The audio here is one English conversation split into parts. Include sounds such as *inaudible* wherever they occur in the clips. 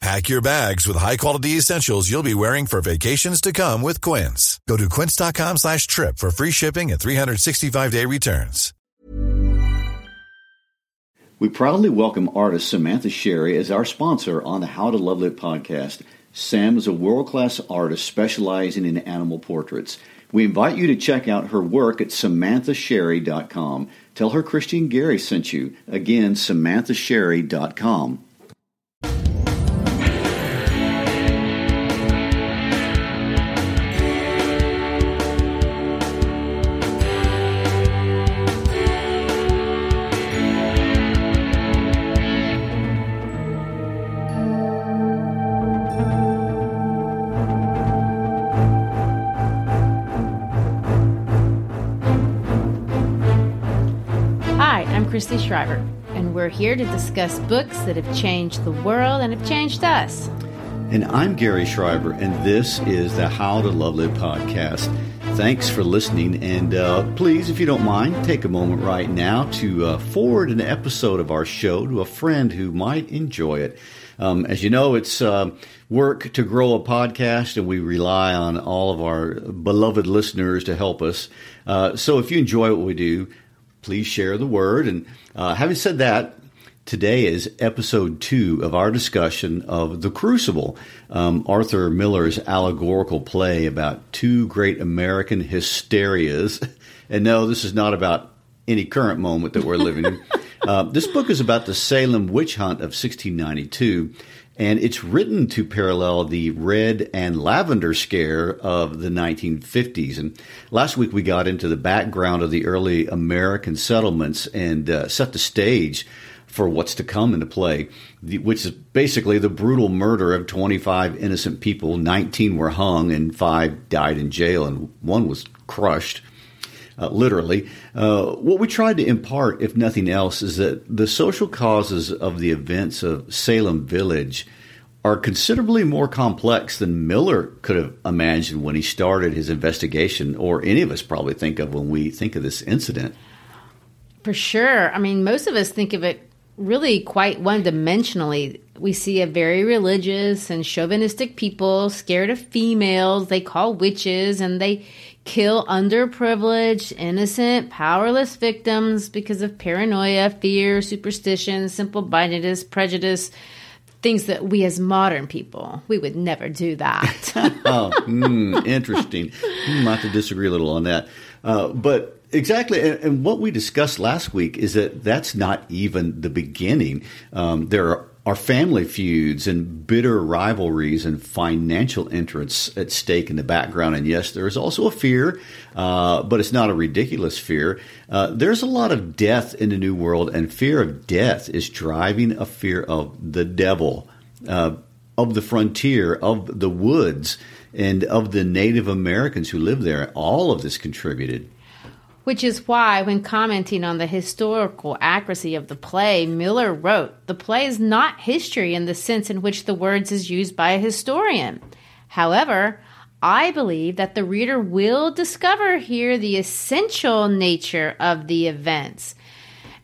Pack your bags with high-quality essentials you'll be wearing for vacations to come with Quince. Go to quince.com slash trip for free shipping and 365-day returns. We proudly welcome artist Samantha Sherry as our sponsor on the How to Love Lit podcast. Sam is a world-class artist specializing in animal portraits. We invite you to check out her work at samanthasherry.com. Tell her Christian Gary sent you. Again, samanthasherry.com. Christy Shriver, and we're here to discuss books that have changed the world and have changed us. And I'm Gary Shriver, and this is the How to Love Lit podcast. Thanks for listening, and uh, please, if you don't mind, take a moment right now to uh, forward an episode of our show to a friend who might enjoy it. Um, as you know, it's uh, work to grow a podcast, and we rely on all of our beloved listeners to help us. Uh, so if you enjoy what we do, please share the word. And uh, having said that, today is episode two of our discussion of The Crucible, um, Arthur Miller's allegorical play about two great American hysterias. *laughs* And no, this is not about any current moment that we're living in. *laughs* Uh, this book is about the Salem witch hunt of 1692 and it's written to parallel the red and lavender scare of the 1950s. And last week we got into the background of the early American settlements and uh, set the stage for what's to come into play, which is basically the brutal murder of 25 innocent people. 19 were hung and five died in jail, and one was crushed. Uh, literally. Uh, what we tried to impart, if nothing else, is that the social causes of the events of Salem Village are considerably more complex than Miller could have imagined when he started his investigation, or any of us probably think of when we think of this incident. For sure. I mean, most of us think of it really quite one dimensionally. We see a very religious and chauvinistic people scared of females, they call witches, and they kill underprivileged, innocent, powerless victims because of paranoia, fear, superstition, simple mindedness, prejudice, things that we as modern people, we would never do that. *laughs* oh, mm, interesting. Hmm, I have to disagree a little on that. Uh, but exactly, and, and, what we discussed last week is that that's not even the beginning. Um, there are are family feuds and bitter rivalries and financial interests at stake in the background. And yes, there is also a fear, uh, but it's not a ridiculous fear. Uh, there's a lot of death in the New World, and fear of death is driving a fear of the devil, uh, of the frontier, of the woods, and of the Native Americans who live there. All of this contributed. Which is why, when commenting on the historical accuracy of the play, Miller wrote, The play is not history in the sense in which the words is used by a historian. However, I believe that the reader will discover here the essential nature of the events.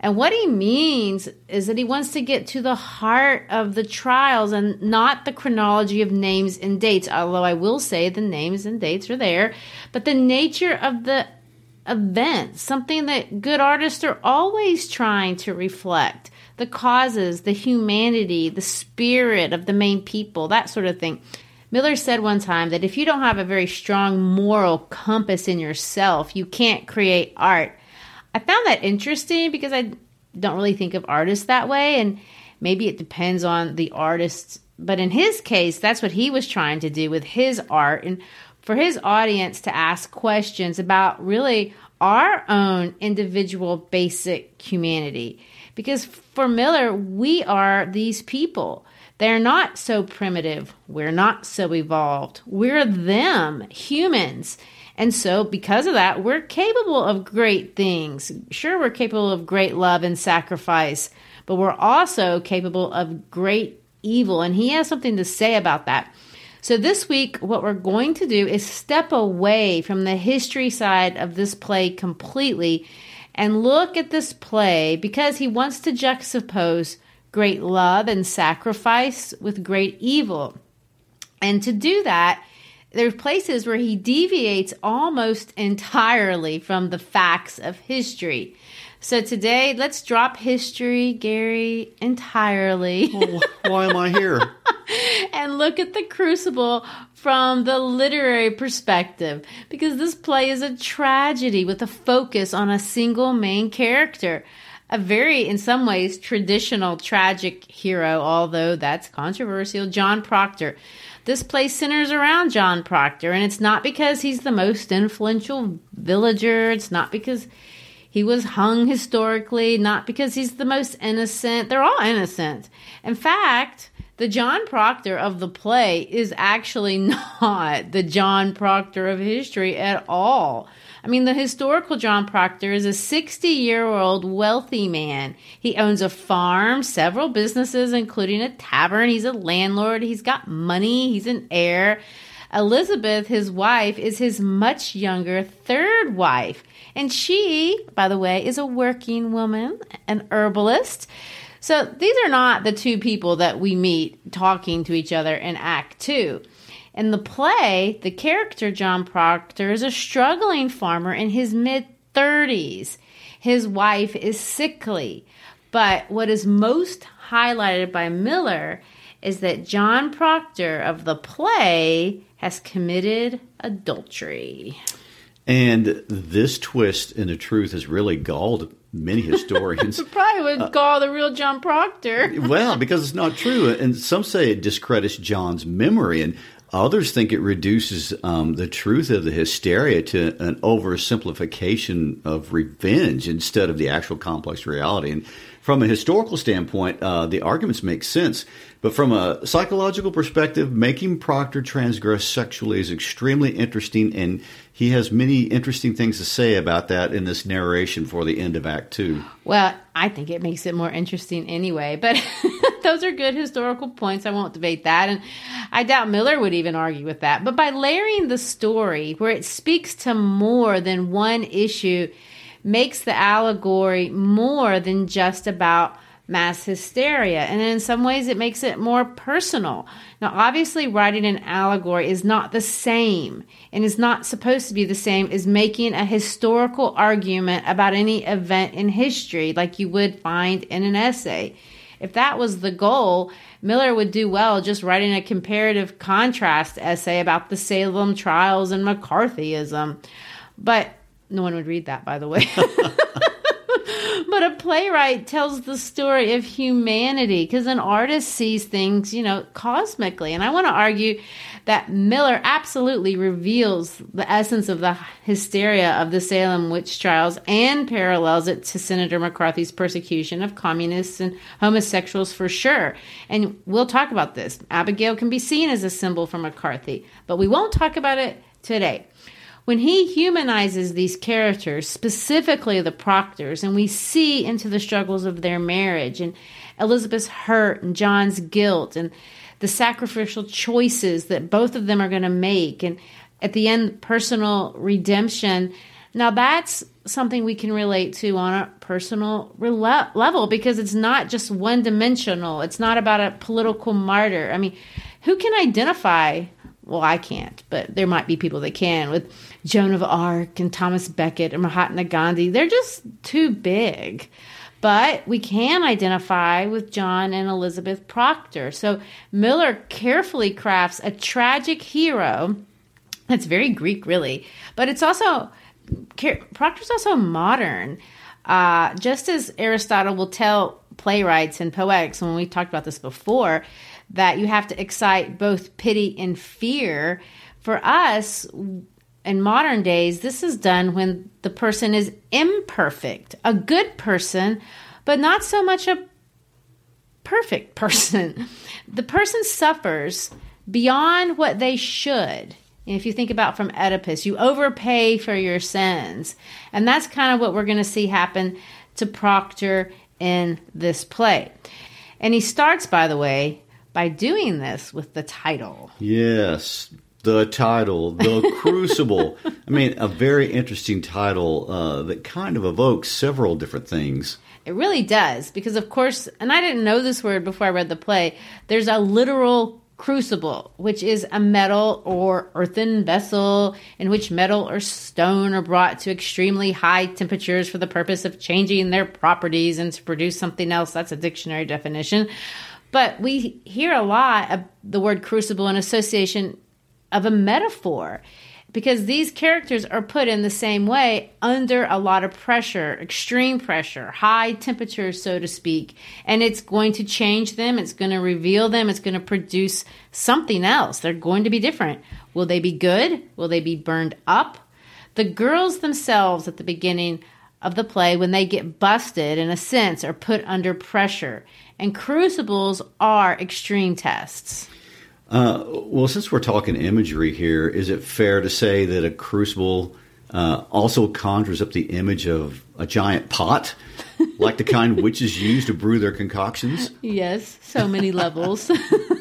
And what he means is that he wants to get to the heart of the trials and not the chronology of names and dates, although I will say the names and dates are there, but the nature of the event, something that good artists are always trying to reflect the causes, the humanity, the spirit of the main people, that sort of thing. Miller said one time that if you don't have a very strong moral compass in yourself, you can't create art. I found that interesting because I don't really think of artists that way, and maybe it depends on the artist. But in his case, that's what he was trying to do with his art, and for his audience to ask questions about really our own individual basic humanity. Because for Miller, we are these people. They're not so primitive. We're not so evolved. We're them, humans. And so, because of that, we're capable of great things. Sure, we're capable of great love and sacrifice, but we're also capable of great evil. And he has something to say about that. So, this week, what we're going to do is step away from the history side of this play completely and look at this play because he wants to juxtapose great love and sacrifice with great evil. And to do that, there's places where he deviates almost *laughs* entirely from the facts of history. So today, let's drop history, Gary, entirely. *laughs* well, why am I here? *laughs* and look at the crucible from the literary perspective because this play is a tragedy with a focus on a single main character a very, in some ways, traditional tragic hero, although that's controversial, John Proctor. This play centers around John Proctor, and it's not because he's the most influential villager, it's not because he was hung historically, not because he's the most innocent. They're all innocent. In fact, the John Proctor of the play is actually *laughs* not the John Proctor of history at all. I mean, the historical John Proctor is a 60 year old wealthy man. He owns a farm, several businesses, including a tavern. He's a landlord. He's got money. He's an heir. Elizabeth, his wife, is his much younger third wife. And she, by the way, is a working woman, an herbalist. So these are not the two people that we meet talking to each other in Act Two. In the play, the character John Proctor is a struggling farmer in his mid 30s. His wife is sickly. But what is most highlighted by Miller is that John Proctor of the play has committed adultery. And this twist in the truth has really galled many historians. *laughs* Probably would uh, call the real John Proctor. *laughs* well, because it's not true. And some say it discredits John's memory. And Others think it reduces um, the truth of the hysteria to an oversimplification of revenge instead of the actual complex reality. And from a historical standpoint, uh, the arguments make sense. But from a psychological perspective, making Proctor transgress sexually is extremely interesting, and he has many interesting things to say about that in this narration for the end of Act Two. Well, I think it makes it more interesting anyway, but *laughs* those are good historical points. I won't debate that. And I doubt Miller would even argue with that. But by layering the story where it speaks to more than one issue, makes the allegory more than just about mass hysteria. And in some ways, it makes it more personal. Now, obviously, writing an allegory is not the same and is not supposed to be the same as making a historical argument about any event in history like you would find in an essay. If that was the goal, Miller would do well just writing a comparative contrast essay about the Salem trials and McCarthyism. But no one would read that, by the way. *laughs* but a playwright tells the story of humanity because an artist sees things, you know, cosmically. And I want to argue that Miller absolutely reveals the essence of the hysteria of the Salem witch trials and parallels it to Senator McCarthy's persecution of communists and homosexuals for sure. And we'll talk about this. Abigail can be seen as a symbol for McCarthy, but we won't talk about it today when he humanizes these characters, specifically the Proctors, and we see into the struggles of their marriage and Elizabeth's hurt and John's guilt and the sacrificial choices that both of them are going to make, and at the end, personal redemption. Now, that's something we can relate to on a personal rele- level because it's not just one dimensional. It's not about a political martyr. I mean, who can identify well, I can't, but there might be people that can with Joan of Arc and Thomas Becket and Mahatma Gandhi. They're just too big. but we can identify with John and Elizabeth Proctor. So Miller carefully crafts a tragic hero that's very Greek, really, but it's also Proctor's also modern. Uh, just as Aristotle will tell playwrights and poetics, when we talked about this before, that you have to excite both pity and fear. For us, in modern days, this is done when the person is imperfect, a good person, but not so much a perfect *laughs* person. The person suffers beyond what they should. if you think about from Oedipus, you overpay for your sins. And that's kind of what we're going to see happen to Proctor in this play. And he starts, by the way, by doing this with the title. Yes, the title, The *laughs* Crucible. I mean, a very interesting title uh, that kind of evokes several different things. It really does, because of course, and I didn't know this word before I read the play, there's a literal crucible, which is a metal or earthen vessel in which metal or stone are brought to extremely high temperatures for the purpose of changing their properties and to produce something else. That's a dictionary definition. But we hear a lot of the word crucible in association of a metaphor because these characters are put in the same way under a lot of pressure, extreme pressure, high temperatures, so to speak. And it's going to change them, it's going to reveal them, it's going to produce something else. They're going to be different. Will they be good? Will they be burned up? The girls themselves at the beginning of the play, when they get busted, in a sense, are put under pressure. And crucibles are extreme tests. Uh, well, since we're talking imagery here, is it fair to say that a crucible uh, also conjures up the image of a giant pot, like the kind *laughs* witches use to brew their concoctions? Yes, so many levels. *laughs*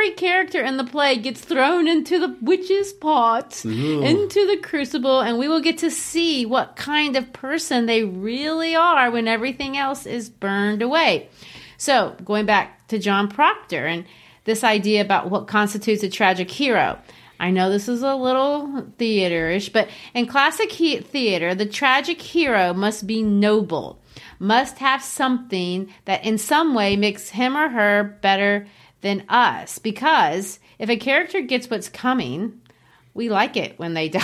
Every character in the play gets thrown into the witch's pot, Ooh. into the crucible, and we will get to see what kind of person they really are when everything else is burned away. So, going back to John Proctor and this idea about what constitutes a tragic hero. I know this is a little theaterish, but in classic he- theater, the tragic hero must be noble, must have something that in some way makes him or her better than us. Because if a character gets what's coming, we like it when they *laughs* die.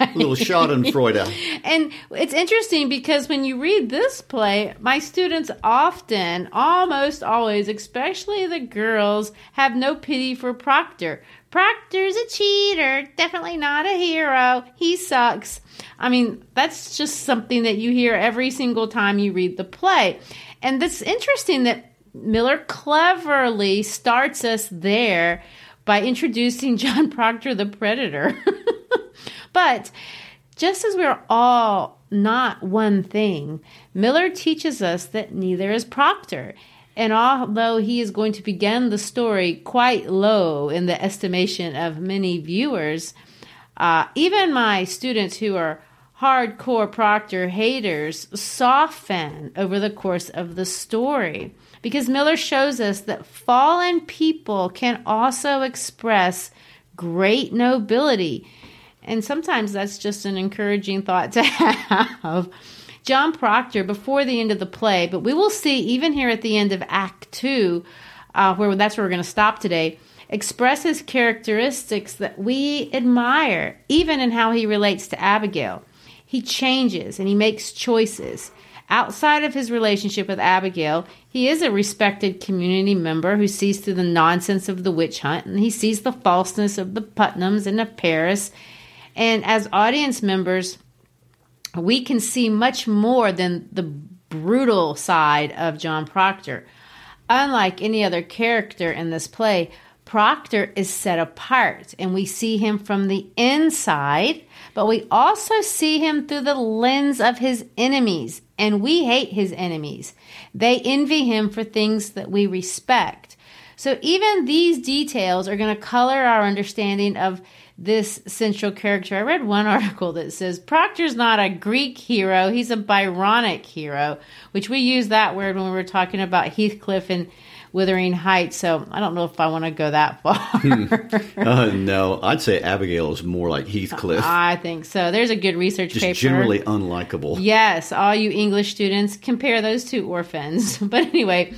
a little Schadenfreude. and it's interesting because when you read this play, my students often, almost always, especially the girls, have no pity for Proctor. Proctor's a cheater, definitely not a hero. He sucks. I mean, that's just something that you hear every single time you read the play. And it's interesting that Miller cleverly starts us there by introducing *laughs* John Proctor the Predator. *laughs* but just as we're all not one thing, Miller teaches us that neither is Proctor. And although he is going to begin the story quite low in the estimation of many viewers, uh, even my students who are hardcore Proctor haters soften over the course of the story because Miller shows us that fallen people can also express great nobility. And sometimes that's just an encouraging thought to *laughs* have. John Proctor, before the end of the play, but we will see even here at the end of Act Two, uh, where that's where we're going to stop today, expresses characteristics that we admire, even in how he relates to Abigail. He changes and he makes choices. Outside of his relationship with Abigail, he is a respected community member who sees through the nonsense of the witch hunt and he sees the falseness of the Putnams and of Parris. And as audience members, we can see much more than the brutal side of John Proctor. Unlike any other character in this play, Proctor is set apart and we see him from the inside, but we also see him through the lens of his enemies and we hate his enemies. They envy him for things that we respect. So even these details are going to color our understanding of this central character. I read one *laughs* article that says Proctor's not a Greek hero, he's a Byronic hero, which we use that word when we were talking about Heathcliff and Wuthering Heights. So I don't know if I want to go that far. uh, no, I'd say Abigail is more like Heathcliff. *laughs* I think so. There's a good research Just paper. generally unlikable. Yes, all you English students, compare those two orphans. *laughs* But anyway,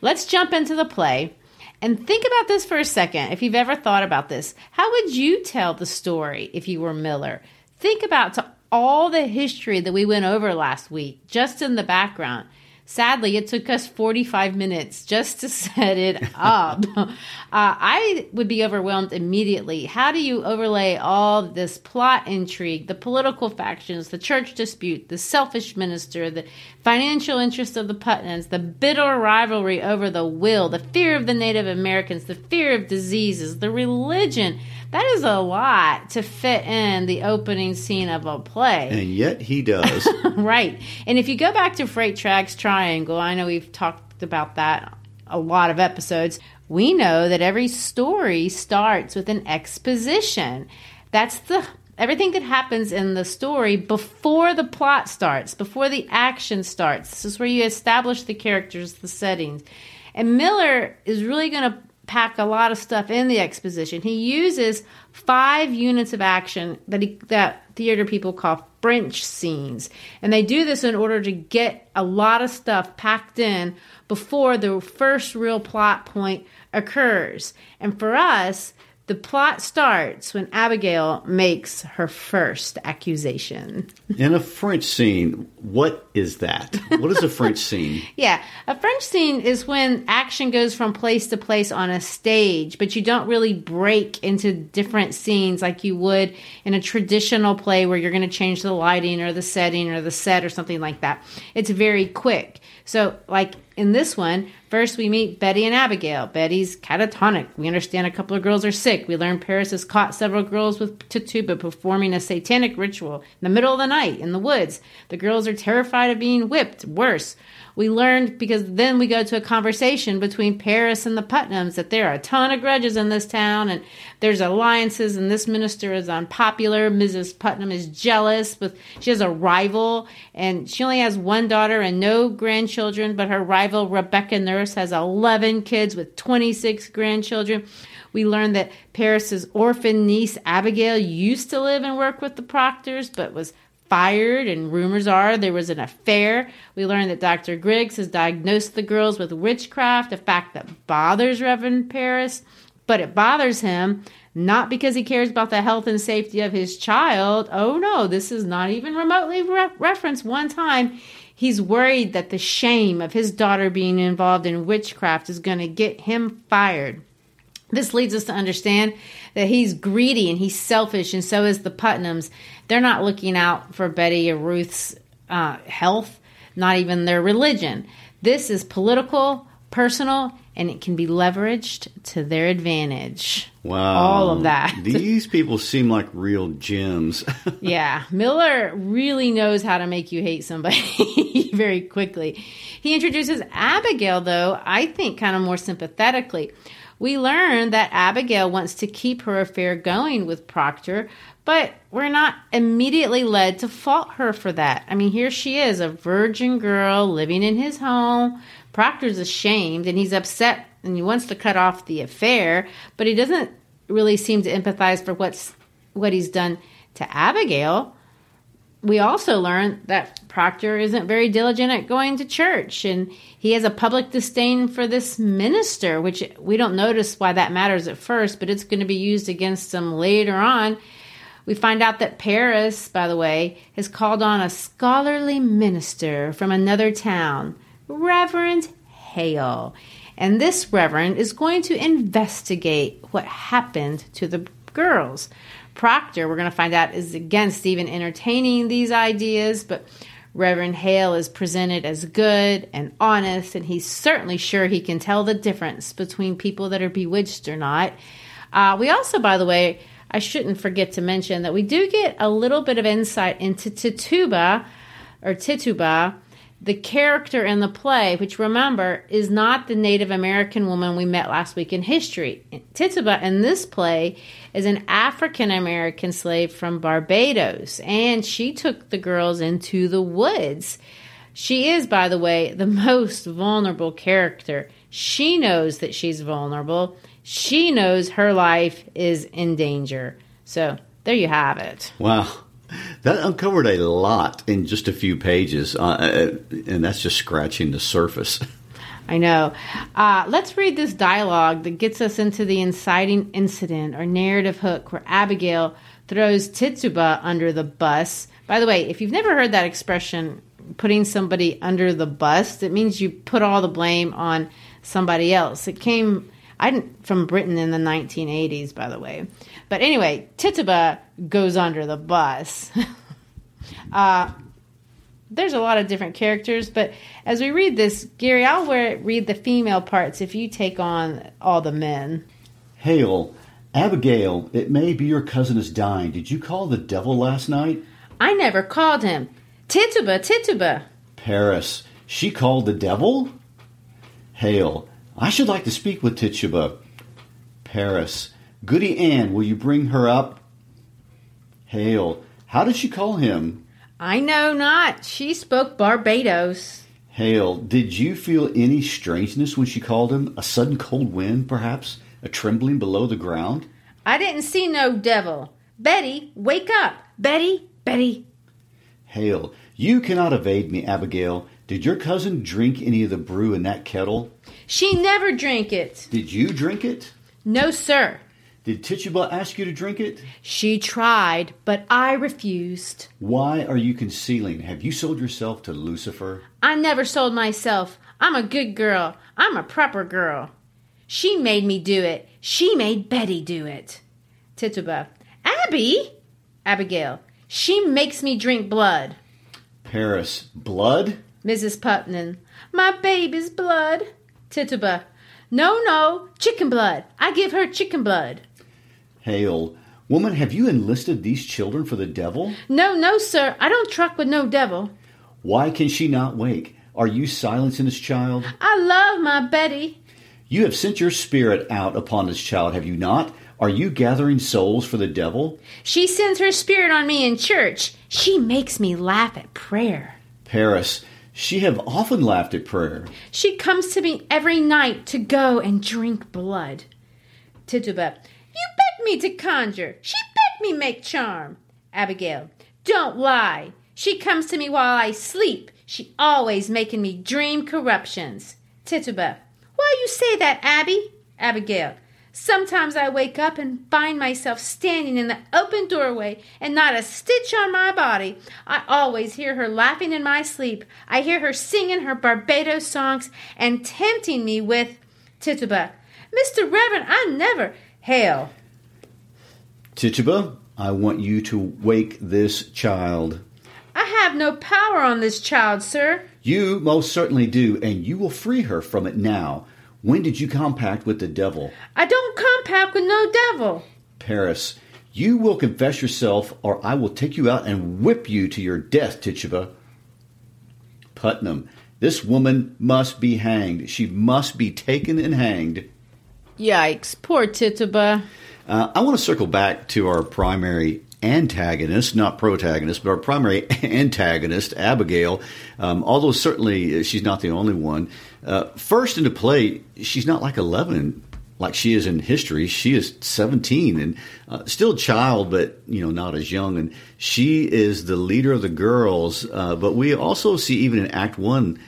let's jump into the play. And think about this for a second. If you've ever thought about this, how would you tell the story if you were Miller? Think about to all the history that we went over last week, just in the background. Sadly, it took us 45 minutes just to *laughs* set it up. uh, I would be overwhelmed immediately. How do you overlay all this plot intrigue, the political factions, the church dispute, the selfish minister, the financial interest of the Putnams, the bitter rivalry over the will, the fear of the Native Americans, the fear of diseases, the religion? That is a lot to fit in the opening scene of a play. And yet he does. *laughs* right. And if you go back to Freytag's Triangle, I know we've talked about that a lot of episodes. We know that every story starts with an exposition. That's the everything that happens in the story before the plot starts, before the action starts. This is where you establish the characters, the settings. And Miller is really going to pack a lot of stuff in the exposition. He uses five units of action that he, that theater people call French scenes, and they do this in order to get a lot of stuff packed in before the first real plot point occurs. And for us, the plot starts when Abigail makes her first accusation. In a French scene, what is that? What is a French *laughs* scene? Yeah, a French scene is when action goes from place to place on a stage, but you don't really break into different scenes like you would in a traditional play where you're going to change the lighting or the setting or the set or something like that. It's very quick. So, like in this one, first we meet Betty and Abigail. Betty's catatonic. We understand a couple of girls are sick. We learn Parris has caught several girls with Tituba performing a satanic ritual in the middle of the night in the woods. The girls are terrified of being whipped. Worse, we learned because then we go to a conversation between Parris and the Putnams that there are a ton of grudges in this town and there's alliances and this minister is unpopular. Mrs. Putnam is jealous with she has a rival and she only has one daughter and no grandchildren, but her rival Rebecca Nurse has 11 kids with 26 grandchildren. We learned that Parris's orphan niece Abigail used to live and work with the Proctors, but was fired, and rumors are there was an affair. We learned that Dr. Griggs has diagnosed the girls with witchcraft, a fact that bothers Reverend Parris, but it bothers him not because he cares about the health and safety of his child. Oh no, this is not even remotely re- referenced one time. He's worried that the shame of his daughter being involved in witchcraft is going to get him fired. This leads us to understand that he's greedy and he's selfish, and so is the Putnams. They're not looking out for Betty or Ruth's uh, health, not even their religion. This is political, personal, and it can be leveraged to their advantage. Wow. All of that. *laughs* These people seem like real gems. *laughs* yeah. Miller really knows how to make you hate somebody *laughs* very quickly. He introduces Abigail, though, I think kind of more sympathetically. We learn that Abigail wants to keep her affair going with Proctor, but we're not immediately led to fault her for that. I mean, here she is, a virgin girl living in his home. Proctor's ashamed and he's upset and he wants to cut off the affair, but he doesn't really seem to empathize for what's what he's done to Abigail. We also learn that Proctor isn't very diligent at going to church and he has a public disdain for this minister, which we don't notice why that matters at first, but it's going to be used against him later on. We find out that Parris, by the way, has called on a scholarly minister from another town, Reverend Hale. And this Reverend is going to investigate what happened to the girls. Proctor, we're going to find out, is against even entertaining these ideas, but Reverend Hale is presented as good and honest, and he's certainly sure he can tell the difference between people that are bewitched or not. Uh, we also, by the way, I shouldn't forget to mention that we do get a little bit of insight into Tituba or Tituba, the character in the play, which remember is not the Native American woman we met last week in history. Tituba in this play is an African American slave from Barbados, and she took the girls into the woods. She is, by the way, the most vulnerable character She knows that she's vulnerable. She knows her life is in danger. So there you have it. Wow. *laughs* That uncovered a lot in just a few pages, uh, uh and that's just scratching the surface. I know. Uh, let's read this dialogue that gets us into the inciting incident or narrative hook where Abigail throws Tituba under the bus. By the way, if you've never heard that expression, putting somebody under the bus, it means you put all the blame on somebody else. It came I didn't, from Britain in the 1980s, by the way. But anyway, Tituba goes under the bus. *laughs* uh, there's a lot of different characters, but as we read this, Gary, I'll read the female parts if you take on all the men. Hale, Abigail, it may be your cousin is dying. Did you call the devil last night? I never called him. Tituba, Tituba. Parris, she called the devil? Hale, I should like to speak with Tituba. Parris, Goody Ann, will you bring her up? Hale, how did she call him? I know not. She spoke Barbados. Hale, did you feel any strangeness when she called him? A sudden cold wind, perhaps? A trembling below the ground? I didn't see no devil. Betty, wake up. Betty, Betty. Hale, you cannot evade me, Abigail. Did your cousin drink any of the brew in that kettle? She never drank it. Did you drink it? No, sir. Did Tituba ask you to drink it? She tried, but I refused. Why are you concealing? Have you sold yourself to Lucifer? I never sold myself. I'm a good girl. I'm a proper girl. She made me do it. She made Betty do it. Tituba. Abby? Abigail. She makes me drink blood. Parris. Blood? Mrs. Putnam. My baby's blood. Tituba. No, no, chicken blood. I give her chicken blood. Hale. Woman, have you enlisted these children for the devil? No, no, sir. I don't truck with no devil. Why can she not wake? Are you silencing this child? I love my Betty. You have sent your spirit out upon this child, have you not? Are you gathering souls for the devil? She sends her spirit on me in church. She makes me laugh at prayer. Parris, she have often laughed at prayer. She comes to me every night to go and drink blood. Tituba, me to conjure. She bet me make charm. Abigail, don't lie. She comes to me while I sleep. She always making me dream corruptions. Tituba, why you say that, Abby? Abigail, Sometimes I wake up and find myself standing in the open doorway and not a stitch on my body. I always hear her laughing in my sleep. I hear her singing her Barbados songs and tempting me with Tituba. Mr. Reverend, I never. Hale. Tituba, I want you to wake this child. I have no power on this child, sir. You most certainly do, and you will free her from it now. When did you compact with the devil? I don't compact with no devil. Parris, you will confess yourself, or I will take you out and whip you to your death, Tituba. Putnam, this woman must be hanged. She must be taken and hanged. Yikes, poor Tituba. Uh, I want to circle back to our primary antagonist, not protagonist, but our primary *laughs* antagonist, Abigail. Um, although certainly she's not the only one. Uh, first into play, she's not like 11 like she is in history. She is 17 and uh, still a child, but you know not as young. And she is the leader of the girls. Uh, but we also see even in Act One,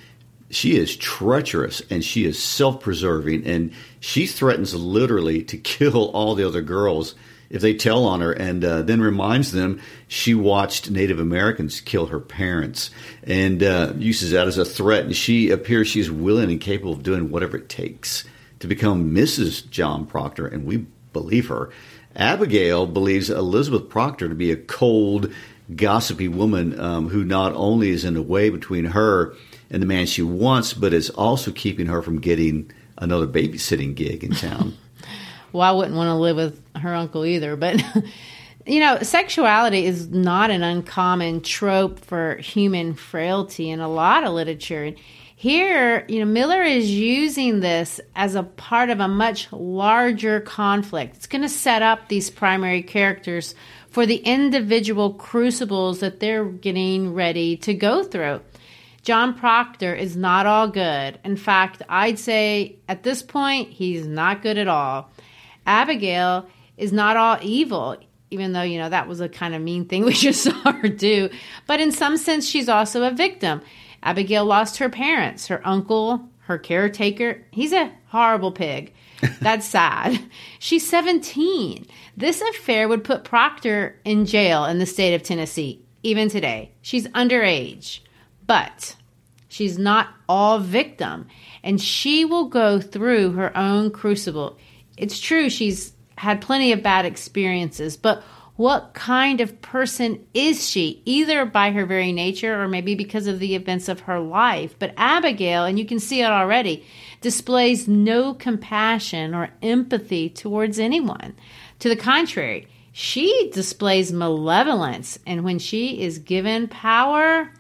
she is treacherous and she is self-preserving, and she threatens literally to *laughs* kill all the other girls if they tell on her, and uh, then reminds them she watched Native Americans kill her parents, and uh, uses that as a threat. And she appears she's willing and capable of doing whatever it takes to become Mrs. John Proctor, and we believe her. Abigail believes Elizabeth Proctor to be a cold, gossipy woman um, who not only is in the way between her and the man she wants, but is also keeping her from getting another babysitting gig in town. *laughs* well, I wouldn't want to live with her uncle either, but. *laughs* You know, sexuality is not an uncommon trope for human frailty in a lot of literature. And Here, you know, Miller is using this as a part of a much larger conflict. It's going to set up these primary characters for the individual crucibles that they're getting ready to go through. John Proctor is not all good. In fact, I'd say at this point, he's not good at all. Abigail is not all evil, even though, you know, that was a kind of mean thing we *laughs* just saw her do. But in some sense, she's also a victim. Abigail lost her parents, her uncle, her caretaker. He's a horrible pig. *laughs* That's sad. She's 17. This affair would put Proctor in jail in the state of Tennessee, even today. She's underage. But she's not all victim, and she will go through her own crucible. It's true, she's had plenty of bad experiences, but what kind of person is she, either by her very nature or maybe because of the events of her life? But Abigail, and you can see it already, displays no compassion or empathy towards anyone. To the contrary, she displays malevolence, and when she is given power,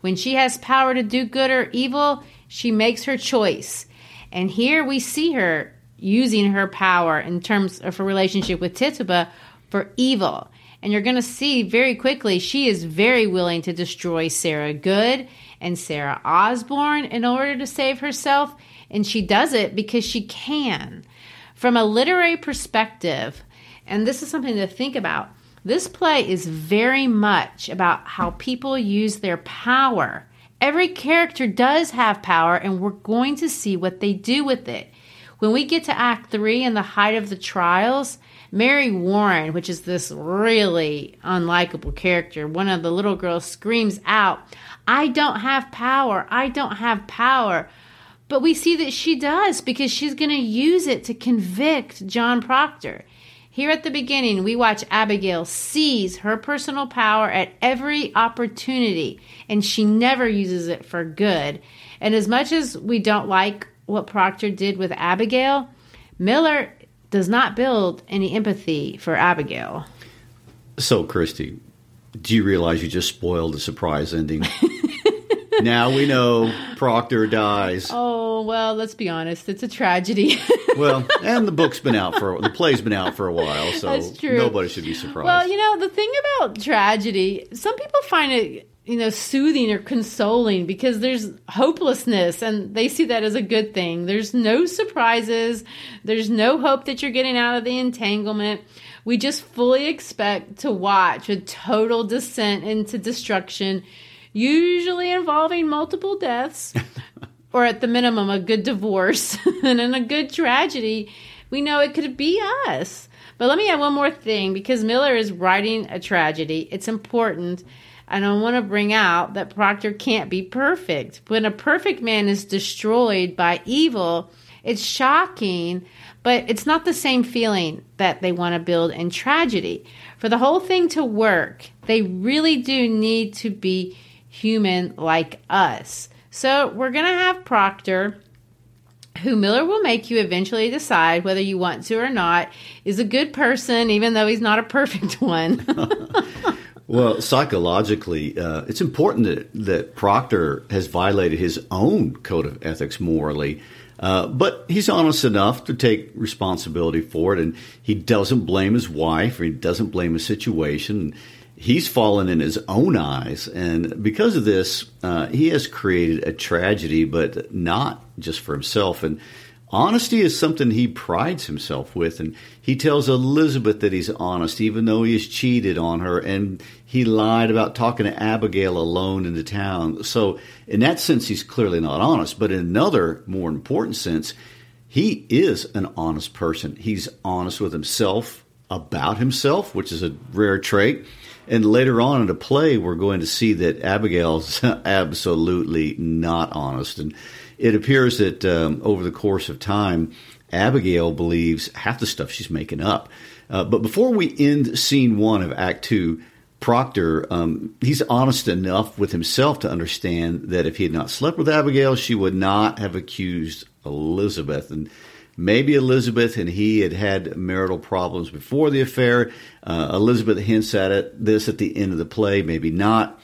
when she has power to do good or evil, she makes her choice. And here we see her using her power in terms of her relationship with Tituba for evil. And you're going to see very quickly she is very willing to destroy Sarah Good and Sarah Osborne in order to save herself. And she does it because she can. From a literary perspective, and this is something to think about, this play is very much about how people use their power. Every character does have power, and we're going to see what they do with it. When we get to Act 3 and the height of the trials, Mary Warren, which is this really unlikable character, one of the little girls screams out, I don't have power. I don't have power. But we see that she does because she's going to use it to convict John Proctor. Here at the beginning, we watch Abigail seize her personal power at every opportunity, and she never uses it for good. And as much as we don't like what Proctor did with Abigail, Miller does not build any empathy for Abigail. So, Christy, do you realize you just spoiled the surprise ending? *laughs* now we know Proctor dies. Oh well, let's be honest; it's a tragedy. *laughs* well, and the book's been out for the play's been out for a while, so nobody should be surprised. Well, you know the thing about tragedy, some people find it you know, soothing or consoling because there's hopelessness and they see that as a good thing. There's no surprises. There's no hope that you're getting out of the entanglement. We just fully expect to watch a total descent into destruction, usually involving multiple deaths *laughs* or at the minimum a good divorce *laughs* and in a good tragedy. We know it could be us. But let me add one more thing because Miller is writing a tragedy. It's important and I want to bring out that Proctor can't be perfect. When a perfect man is destroyed by evil, it's shocking, but it's not the same feeling that they want to build in tragedy. For the whole thing to work, they really do need to be human like us. So we're going to have Proctor who Miller will make you eventually decide whether you want to or not, is a good person, even though he's not a perfect *laughs* one. *laughs* Well, psychologically, uh, it's important that, that Proctor has violated his own code of ethics morally. Uh, but he's honest enough to take responsibility for it, and he doesn't blame his wife or he doesn't blame his situation. He's fallen in his own eyes, and because of this, uh, he has created a tragedy, but not just for himself. And Honesty is something he prides himself with, and he tells Elizabeth that he's honest, even though he has cheated on her and he lied about talking to Abigail alone in the town. So, in that sense, he's clearly not honest. But in another, more important sense, he is an honest person. He's honest with himself about himself, which is a rare trait. And later on in the play, we're going to see that Abigail's *laughs* absolutely not honest. And it appears that um, over the course of time, Abigail believes half the stuff she's making up. Uh, but before we end scene one of Act Two, Proctor, um, he's honest enough with himself to understand that if he had not slept with Abigail, she would not have accused Elizabeth. And maybe Elizabeth and he had had marital problems before the affair. Uh, Elizabeth hints at it, this at the end of the play, maybe not.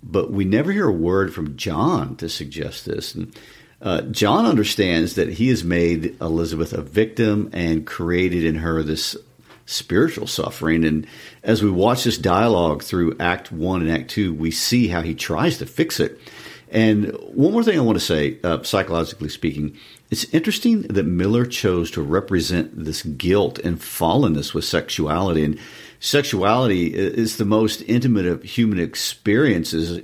But we never hear a word from John to suggest this. And uh, John understands that he has made Elizabeth a victim and created in her this spiritual suffering. And as we watch this dialogue through Act One and Act Two, we see how he tries to fix it. And one more thing I want to say, uh, psychologically speaking, it's interesting that Miller chose to represent this guilt and fallenness with sexuality. And sexuality is the most intimate of human experiences.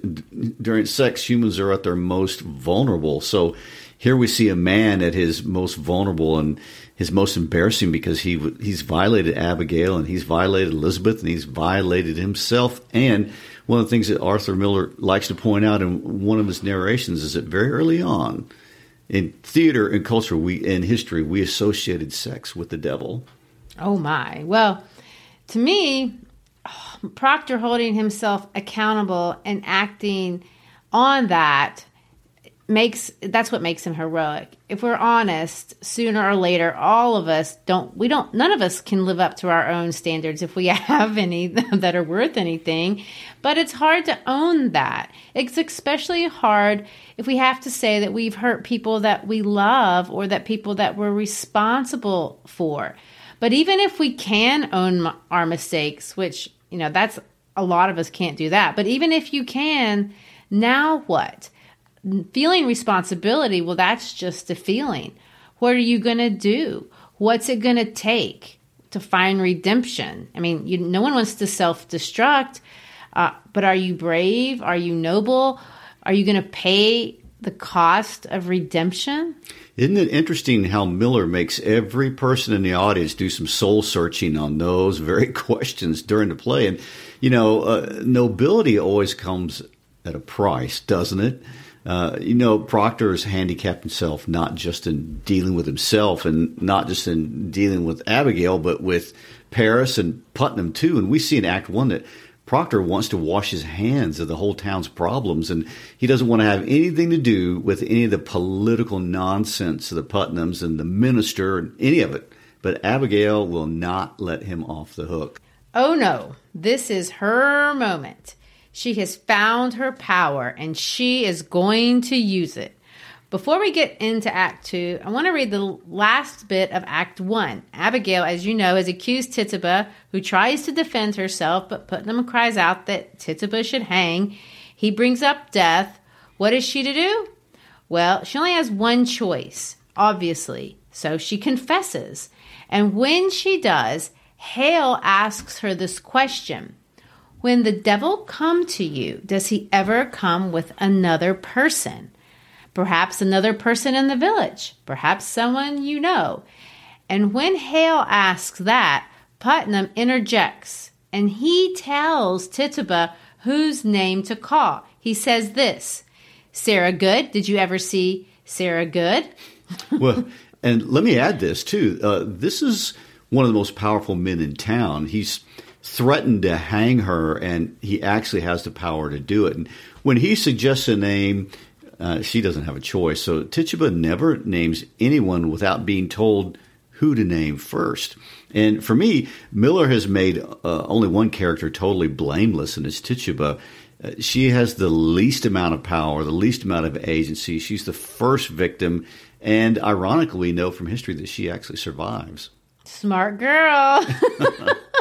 During sex, humans are at their most vulnerable. So here we see a man at his most vulnerable and his most embarrassing because he he's violated Abigail and he's violated Elizabeth and he's violated himself. And one of the things that Arthur Miller likes to point out in one of his narrations is that very early on in theater and culture, we in history, we associated sex with the devil. Oh my! Well, to me, Proctor holding himself accountable and acting on that makes that's what makes him heroic. If we're honest, sooner or later all of us don't we don't none of us can live up to our own standards if we *laughs* have any that are worth anything. But it's hard to own that. It's especially hard if we have to say that we've hurt people that we love or that people that we're responsible for. But even if we can own our mistakes, which, you know, that's a lot of us can't do that. But even if you can, now what? Feeling responsibility, well, that's just a feeling. What are you going to do? What's it going to take to find redemption? I mean, you, no one wants to self destruct, uh, but are you brave? Are you noble? Are you going to pay the cost of redemption? Isn't it interesting how Miller makes every person in the audience do some soul searching on those very *laughs* questions during the play? And, you know, uh, nobility always comes at a price, doesn't it? Uh, you know, Proctor has handicapped himself not just in dealing with himself and not just in dealing with Abigail, but with Parris and Putnam too. And we see in Act One that Proctor wants to wash his hands of the whole town's problems, and he doesn't want to have anything to do with any of the political nonsense of the Putnams and the minister and any of it. But Abigail will not let him off the hook. Oh no, this is her moment. She has found her power and she is going to use it. Before we get into Act 2, I want to read the last bit of Act 1. Abigail, as you know, has accused Tituba, who tries to defend herself, but Putnam cries out that Tituba should hang. He brings up death. What is she to do? Well, she only has one choice, obviously, so she confesses. And when she does, Hale asks her this question when the devil come to you, does he ever come with another person? Perhaps another person in the village, perhaps someone you know. And when Hale asks that, Putnam interjects and he tells Tituba whose name to call. He says this Sarah Good. Did you ever see Sarah Good? *laughs* well, and let me add this too. Uh, this is one of the most powerful men in town. He's threatened to hang her, and he actually has the power to do it. And when he suggests a name, uh, she doesn't have a choice. So Tituba never names anyone without being told who to name first. And for me, Miller has made uh, only one character totally blameless, and it's Tituba. Uh, she has the least amount of power, the least amount of agency. She's the first victim, and ironically, we know from history that she actually survives. Smart girl. *laughs*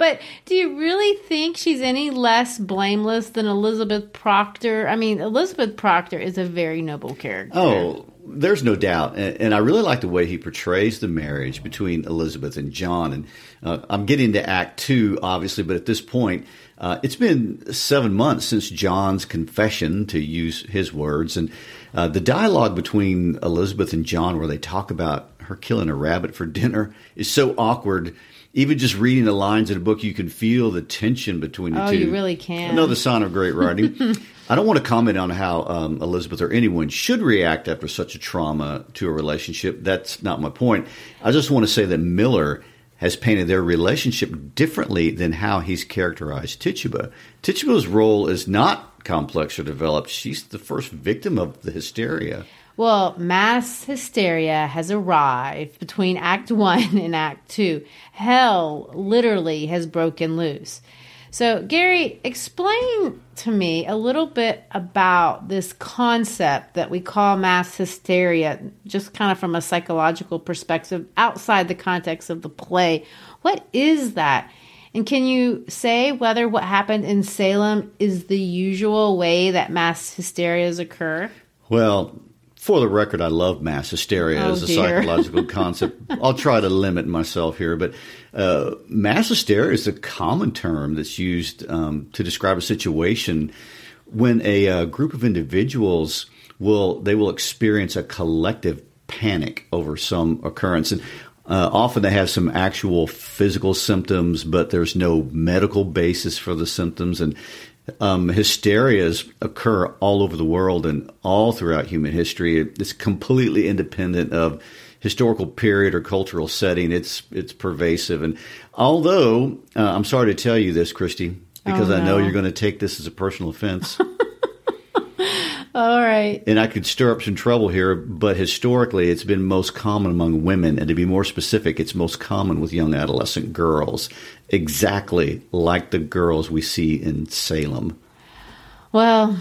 but do you really think she's any less blameless than Elizabeth Proctor? I mean, Elizabeth Proctor is a very noble character. Oh, there's no doubt, and, and, I really like the way he portrays the marriage between Elizabeth and John. And uh, I'm getting to Act Two, obviously, but at this point, uh, it's been seven months since John's confession, to use his words, and uh, the dialogue between Elizabeth and John, where they talk about her killing a rabbit for dinner, is so awkward even just reading the lines in a book, you can feel the tension between the oh, two. you really can. Another sign of great writing. *laughs* I don't want to comment on how um, Elizabeth or anyone should react after such a trauma to a relationship. That's not my point. I just want to say that Miller has painted their relationship differently than how he's characterized Tituba. Tituba's role is not complex or developed. She's the first victim of the hysteria. Well, mass hysteria has arrived between Act *laughs* 1 and Act 2. Hell literally has broken loose. So, Gary, explain to me a little bit about this concept that we call mass hysteria, just kind of from a psychological perspective outside the context of the play. What is that? And can you say whether what happened in Salem is the usual way that mass hysterias occur? Well, for the record, I love mass hysteria Oh, as a dear. psychological *laughs* concept. I'll try to limit myself here, but uh, mass hysteria is a common term that's used um, to describe a situation when a uh, group of individuals will they will experience a collective panic over some occurrence and. Uh, often they have some actual physical symptoms, but there's no medical basis for the symptoms. And um, hysterias occur all over the world and all throughout human history. It's completely independent of historical period or cultural setting. It's it's pervasive. And although uh, I'm sorry to tell you this, Christy, because Oh, I know you're going to take this as a personal offense. *laughs* All right. and I could stir up some trouble here, but historically it's been most common among women, and to be more specific, it's most common with young adolescent girls, exactly like the girls we see in Salem. Well,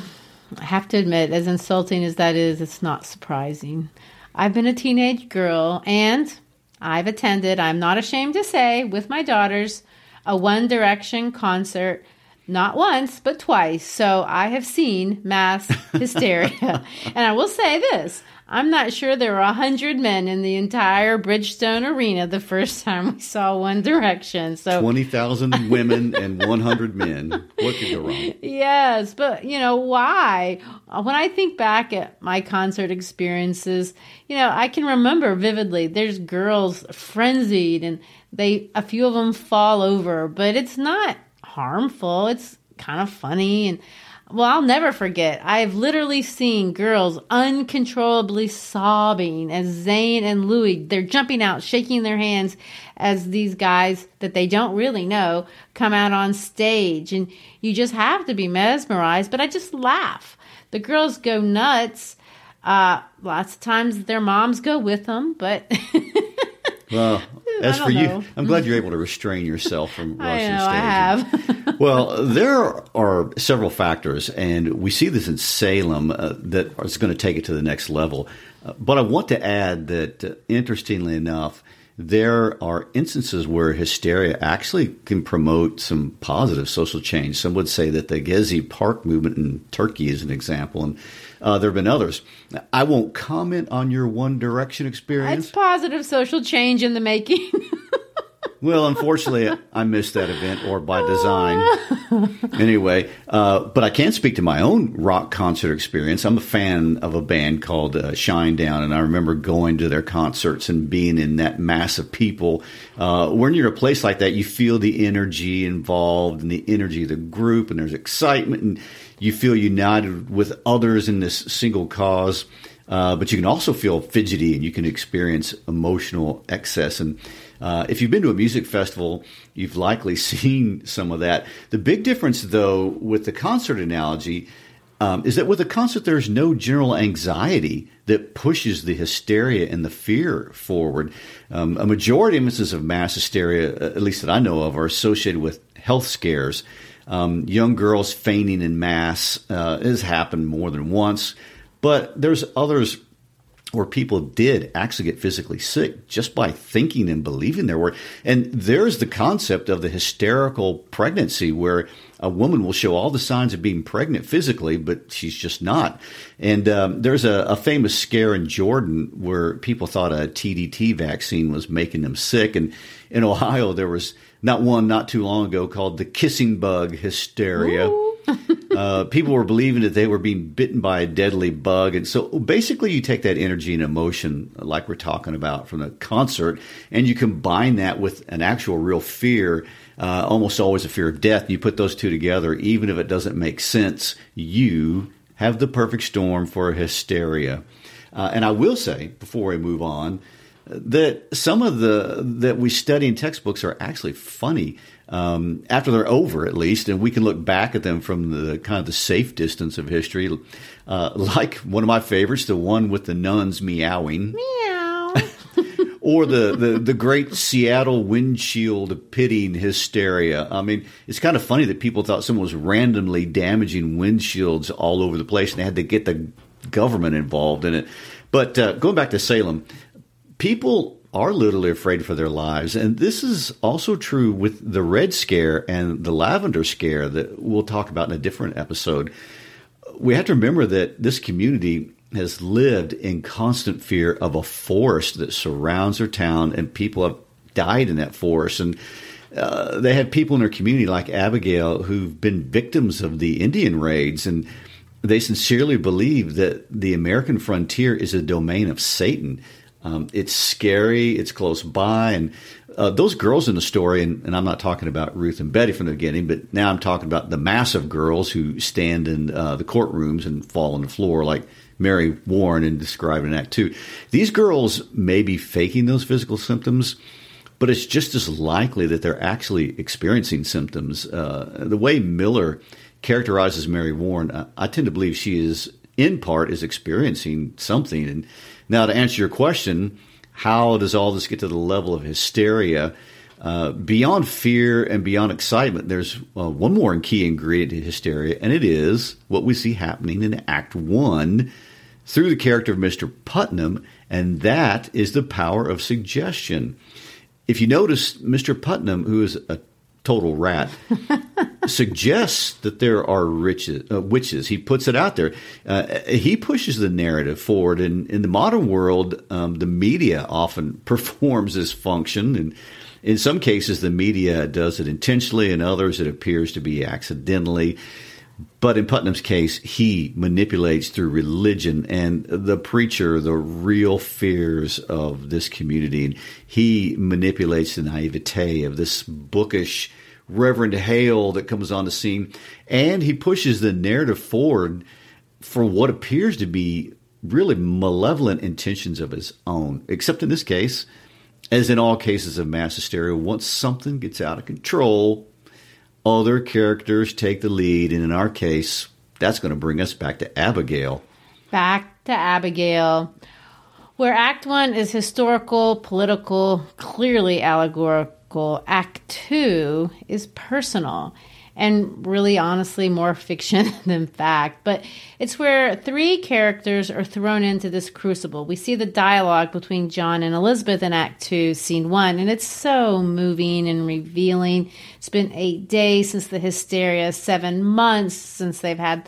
I have to admit, as insulting as that is, it's not surprising. I've been a teenage girl and I've attended, I'm not ashamed to say, with my daughters, a One Direction concert. Not once, but twice. So I have seen mass *laughs* hysteria. and I will say this I'm not sure there were a hundred men in the entire Bridgestone Arena the first time we saw One Direction. So 20,000 *laughs* women and 100 men. What could go wrong? Yes, but you know why? When I think back at my concert experiences, you know, I can remember vividly. There's girls frenzied and they a few of them fall over, but it's not harmful. It's kind of funny and well, I'll never forget. I've literally seen girls uncontrollably sobbing as Zayn and Louis, they're jumping out, shaking their hands as these guys that they don't really know come out on stage. And you just have to be mesmerized, but I just laugh. The girls go nuts. Uh, lots of times their moms go with them, but *laughs* Well, as for you, know. I'm glad you're able to restrain yourself from rushing *laughs* stage. I have. *laughs* well, there are several factors, and we see this in Salem uh, that is going to take it to the next level. Uh, but I want to add that, uh, interestingly enough, there are instances where hysteria actually can promote some positive social change. Some would say that the Gezi Park movement in Turkey is an example, and uh, there have been others. I won't comment on your One Direction experience. it's positive social change in the making. *laughs* Well, unfortunately, I missed that event, or by design. *laughs* anyway, uh, but I can speak to my own rock concert experience. I'm a fan of a band called uh, Shinedown, and I remember going to their concerts and being in that mass of people. Uh, when you're in a place like that, you feel the energy involved and the energy of the group, and there's excitement, and you feel united with others in this single cause. Uh, but you can also feel fidgety and you can experience emotional excess. And uh, if you've been to a music festival, you've likely *laughs* seen some of that. The big difference, though, with the concert analogy, um, is that with a concert, there's no general anxiety that pushes the hysteria and the fear forward. Um, a majority of instances of mass hysteria, uh, at least that I know of, are associated with health scares. Um, young girls fainting in mass uh, has happened more than once. But there's others where people did actually get physically sick just by thinking and believing their word. And there's the concept of the hysterical pregnancy where a woman will show all the signs of being pregnant physically, but she's just not. And um, there's a, a famous scare in Jordan where people thought a TDT vaccine was making them sick. And in Ohio, there was not one not too long ago called the kissing bug hysteria *laughs* uh, people were believing that they were being bitten by a deadly bug. And so basically, you take that energy and emotion, like we're talking about from the concert, and you combine that with an actual real fear, uh, almost always a fear of death. You put those two together, even if it doesn't make sense, you have the perfect storm for hysteria. Uh, and I will say, before we move on, that some of the that we study in textbooks are actually funny um, after they're over, at least, and we can look back at them from the kind of the safe distance of history. Uh, like one of my favorites, the one with the nuns meowing, Meow. *laughs* or the, the, the great Seattle windshield pitting hysteria. I mean, it's kind of funny that people thought someone was randomly damaging windshields all over the place, and they had to get the government involved in it. But uh, going back to Salem, people are literally afraid for their lives. And this is also true with the Red Scare and the Lavender Scare that we'll talk about in a different episode. We have to remember that this community has lived in constant fear of a forest that surrounds their town, and people have died in that forest. And uh, they have people in their community like Abigail who've been victims of the Indian raids, and they sincerely believe that the American frontier is a domain of Satan. Um, it's scary, it's close by, and uh, those girls in the story, and, and, I'm not talking about Ruth and Betty from the beginning, but now I'm talking about the massive girls who stand in uh, the courtrooms and fall on the floor, like Mary Warren and described in Act Two. These girls may be faking those physical symptoms, but it's just as likely that they're actually experiencing symptoms. Uh, the way Miller characterizes Mary Warren, uh, I tend to believe she is, in part, is experiencing something. And now, to answer your question, how does all this get to the level of hysteria? Uh, beyond fear and beyond excitement, there's uh, one more key ingredient to hysteria, and it is what we see happening in Act One through the character of Mr. Putnam, and that is the power of suggestion. If you notice, Mr. Putnam, who is a total rat, *laughs* suggests that there are riches, uh, witches. He puts it out there. Uh, he pushes the narrative forward. And in the modern world, um, the media often *laughs* performs this function. And in some cases, the media does it intentionally. In others, it appears to be accidentally. But in Putnam's case, he manipulates through religion and the preacher, the real fears of this community. And he manipulates the naivete of this bookish Reverend Hale that comes on the scene. And he pushes the narrative forward for what appears to be really malevolent intentions of his own. Except in this case, as in all cases of mass hysteria, once something gets out of control, other characters take the lead, and in our case, that's going to bring us back to Abigail. Back to Abigail, where Act One is historical, political, clearly allegorical. Act Two is personal and really honestly more *laughs* fiction than fact. But it's where three characters are thrown into this crucible. We see the dialogue between John and Elizabeth in Act Two, Scene One, and it's so moving and revealing. It's been eight days since the hysteria, seven months since they've had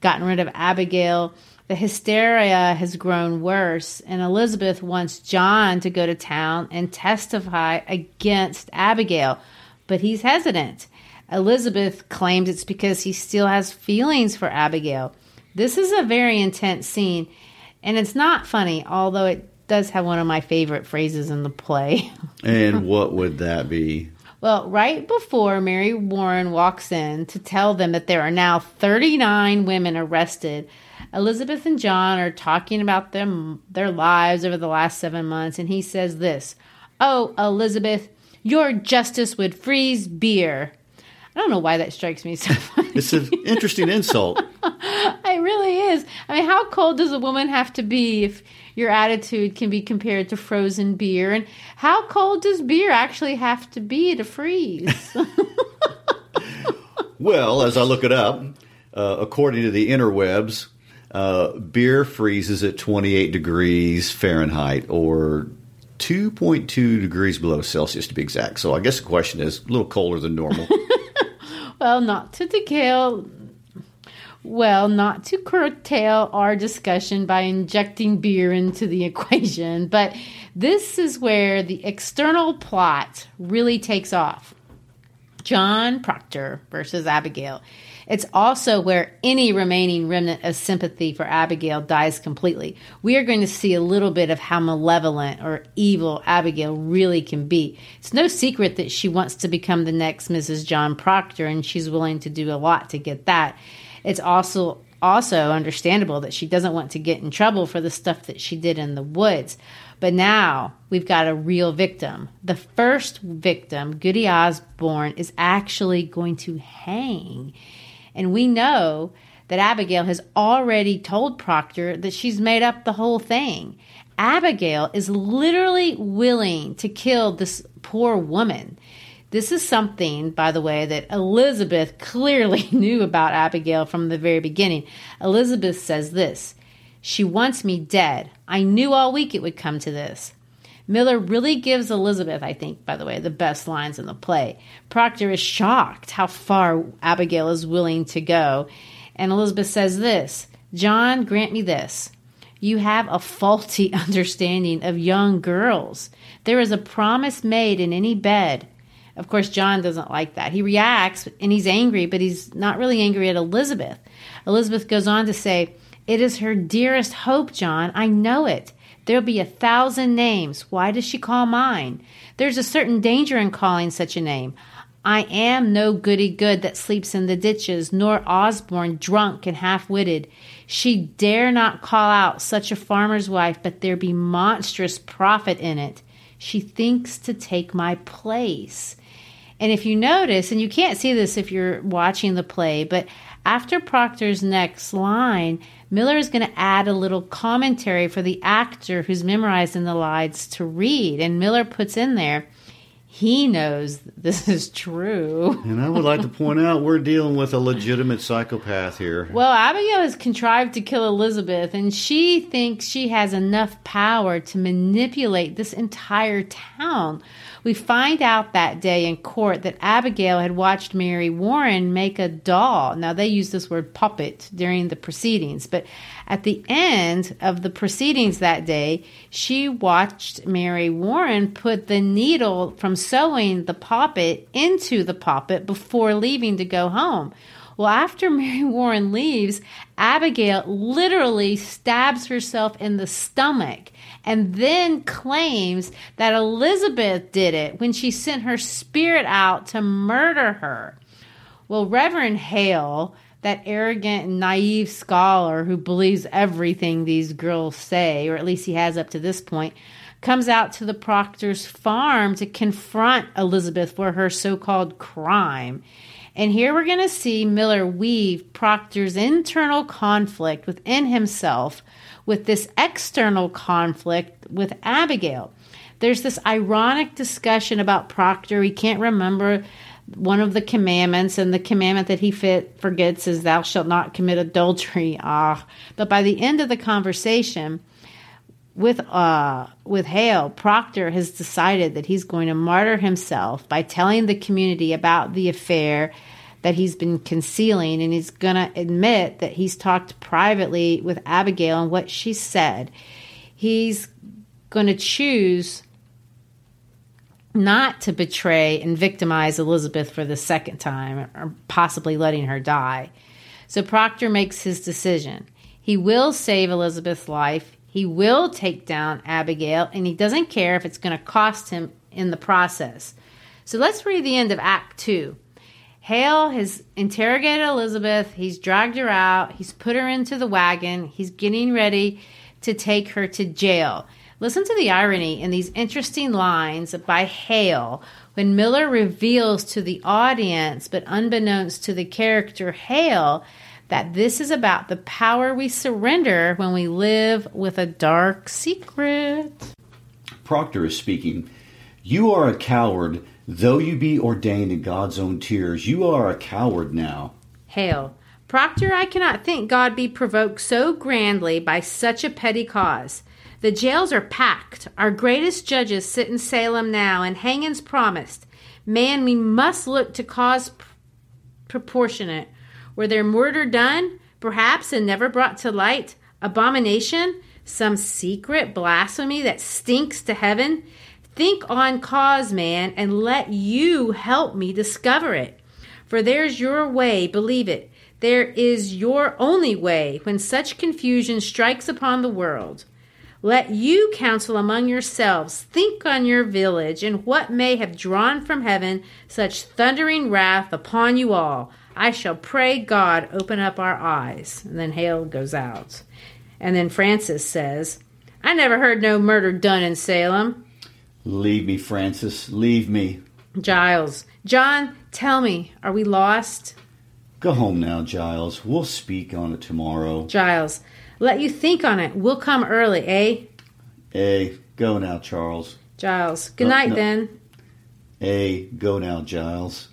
gotten rid of Abigail. The hysteria has grown worse, and Elizabeth wants John to go to town and testify against Abigail, but he's hesitant. Elizabeth claims it's because he still has feelings for Abigail. This is a very intense scene, and it's not funny, although it does have one of my favorite phrases in the play. *laughs* and what would that be? Well, right before Mary Warren walks in to tell them that there are now 39 women arrested, Elizabeth and John are talking about them their lives over the last 7 months and he says this, "Oh, Elizabeth, your justice would freeze beer." I don't know why that strikes me so *laughs* funny. It's an interesting insult. *laughs* it really is. I mean, how cold does a woman have to be if your attitude can be compared to frozen beer? And how cold does beer actually have to be to freeze? *laughs* well, as I look it up, uh, according to the interwebs, uh, beer freezes at 28 degrees Fahrenheit or 2.2 degrees below Celsius to be exact. So I guess the question is a little colder than normal. Well, not to decay. Well, not to curtail our discussion by injecting beer into the *laughs* equation, but this is where the external plot really takes off. John Proctor versus Abigail. It's also where any remaining remnant of sympathy for Abigail dies completely. We are going to see a little bit of how malevolent or evil Abigail really can be. It's no secret that she wants to become the next Mrs. John Proctor, and she's willing to do a lot to get that. It's also also understandable that she doesn't want to get in trouble for the stuff that she did in the woods. But now we've got a real victim. The first victim, Goody Osborne, is actually going to hang. And we know that Abigail has already told Proctor that she's made up the whole thing. Abigail is literally willing to kill this poor woman. This is something, by the way, that Elizabeth clearly *laughs* knew about Abigail from the very beginning. Elizabeth says this She wants me dead. I knew all week it would come to this. Miller really gives Elizabeth, I think, by the way, the best lines in the play. Proctor is shocked how far Abigail is willing to go. And Elizabeth says this John, grant me this. You have a faulty *laughs* understanding of young girls. There is a promise made in any bed. Of course, John doesn't like that. He reacts and he's angry, but he's not really angry at Elizabeth. Elizabeth goes on to say, It is her dearest hope, John. I know it. There'll be a thousand names. Why does she call mine? There's a certain danger in calling such a name. I am no goody good that sleeps in the ditches, nor Osborne drunk and half witted. She dare not call out such a farmer's wife, but there be monstrous profit in it. She thinks to take my place. And if you notice, and you can't see this if you're watching the play, but after Proctor's next line, Miller is going to add a little commentary for the actor who's memorizing the lines to read. And Miller puts in there, he knows this is true. And I would like to point out we're dealing with a legitimate psychopath here. Well, Abigail has contrived to kill Elizabeth, and she thinks she has enough power to manipulate this entire town we find out that day in court that Abigail had watched Mary Warren make a doll. Now, they use this word puppet during the proceedings, but at the end of the proceedings that day, she watched Mary Warren put the needle from sewing the puppet into the puppet before leaving to go home. Well, after *laughs* Mary Warren leaves, Abigail literally stabs herself in the stomach and then claims that Elizabeth did it when she sent her spirit out to murder her. Well, Reverend Hale, that arrogant naive scholar who believes everything these girls say, or at least he has up to this point, comes out to the Proctor's farm to confront Elizabeth for her so called crime. And here we're going to see Miller weave Proctor's internal conflict within himself with this external conflict with Abigail. There's this ironic discussion about Proctor. He can't remember one of the commandments, and the commandment that he fit, forgets is, Thou shalt not commit adultery. *laughs* Ah. But by the end of the conversation, with uh with Hale, Proctor has decided that he's going to martyr himself by telling the community about the affair that he's been concealing, and he's going to admit that he's talked privately with Abigail and what she said. He's going to choose not to betray and victimize Elizabeth for the second time, or possibly letting her die. So Proctor makes his decision. He will save Elizabeth's life. He will take down Abigail, and he doesn't care if it's going to cost him in the process. So let's read the end of Act 2. Hale has interrogated Elizabeth. He's dragged her out. He's put her into the wagon. He's getting ready to take her to jail. Listen to the irony in these interesting lines by Hale when Miller reveals to the audience, but unbeknownst to the character Hale, that this is about the power we surrender when we live with a dark secret. Proctor is speaking. You are a coward Though you be ordained in God's own tears, you are a coward now. Hale. Proctor, I cannot think God be provoked so grandly by such a petty cause. The jails are packed. Our greatest judges sit in Salem now, and hangings promised. Man, we must look to cause pr- proportionate. Were there murder done, perhaps, and never brought to light? Abomination? Some secret blasphemy that stinks to heaven? Think on cause, man, and let you help me discover it. For there's your way, believe it. There is your only way when such confusion strikes upon the world. Let you counsel among yourselves, think on your village, and what may have drawn from heaven such thundering wrath upon you all. I shall pray God open up our eyes. And then Hale goes out. And then Francis says, I never heard no murder done in Salem. Leave me, Francis. Leave me. Giles. John, tell me, are we lost? Go home now, Giles. We'll speak on it tomorrow. Giles. Let you think on it. We'll come early, eh? Eh, go now, Charles. Giles. Good no, night, no. then. Eh, go now, Giles.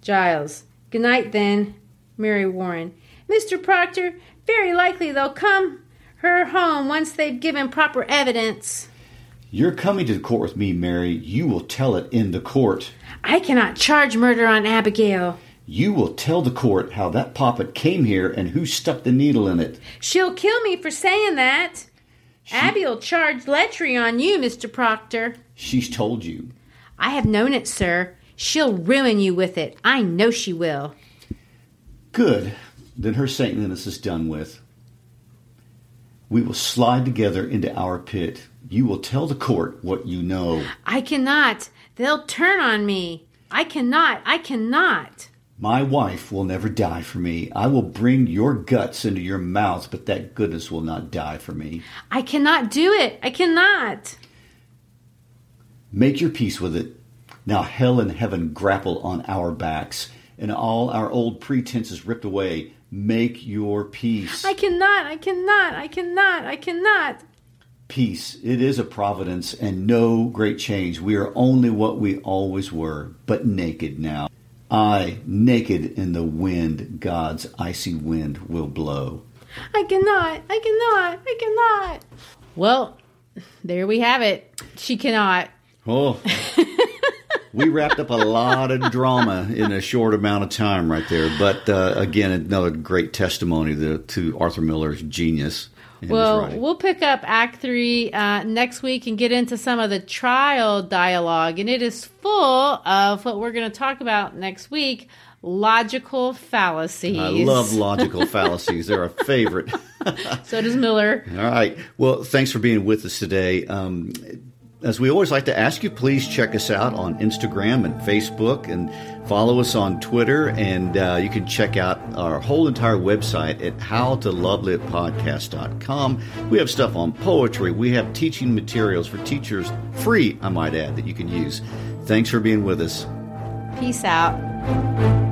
Giles. Good night, then. Mary Warren. Mr. Proctor, very likely they'll come her home once they've given proper evidence. You're coming to the court with me, Mary. You will tell it in the court. I cannot charge murder on Abigail. You will tell the court how that poppet came here and who stuck the needle in it. She'll kill me for saying that. Abby'll charge lechery on you, Mr. Proctor. She's told you. I have known it, sir. She'll ruin you with it. I know she will. Good. Then her saintliness is done with. We will slide together into our pit. You will tell the court what you know. I cannot. They'll turn on me. I cannot. I cannot. My wife will never die for me. I will bring your guts into your mouth, but that goodness will not die for me. I cannot do it. I cannot. Make your peace with it. Now hell and heaven grapple on our backs, and all our old pretenses ripped away. Make your peace. I cannot. I cannot. I cannot. I cannot. Peace. It is a providence and no great change. We are only what we always were, but naked now. I, naked in the wind, God's icy wind will blow. I cannot. I cannot. I cannot. Well, there we have it. She cannot. Oh. *laughs* we wrapped up a lot of drama in a short amount of time right there. But uh, again, another great testimony to, to Arthur Miller's genius. Well, we'll pick up Act Three uh, next week and get into some of the trial dialogue, and it is full of what we're going to talk about next week: logical fallacies. I love logical *laughs* fallacies. They're a favorite. So does Miller. *laughs* All right. Well, thanks for being with us today. Um, as we always like to ask you, please check us out on Instagram and Facebook and follow us on Twitter. And uh, you can check out our whole entire website at howtolovelitpodcast.com. We have stuff on poetry. We have teaching materials for teachers, free, I might add, that you can use. Thanks for being with us. Peace out.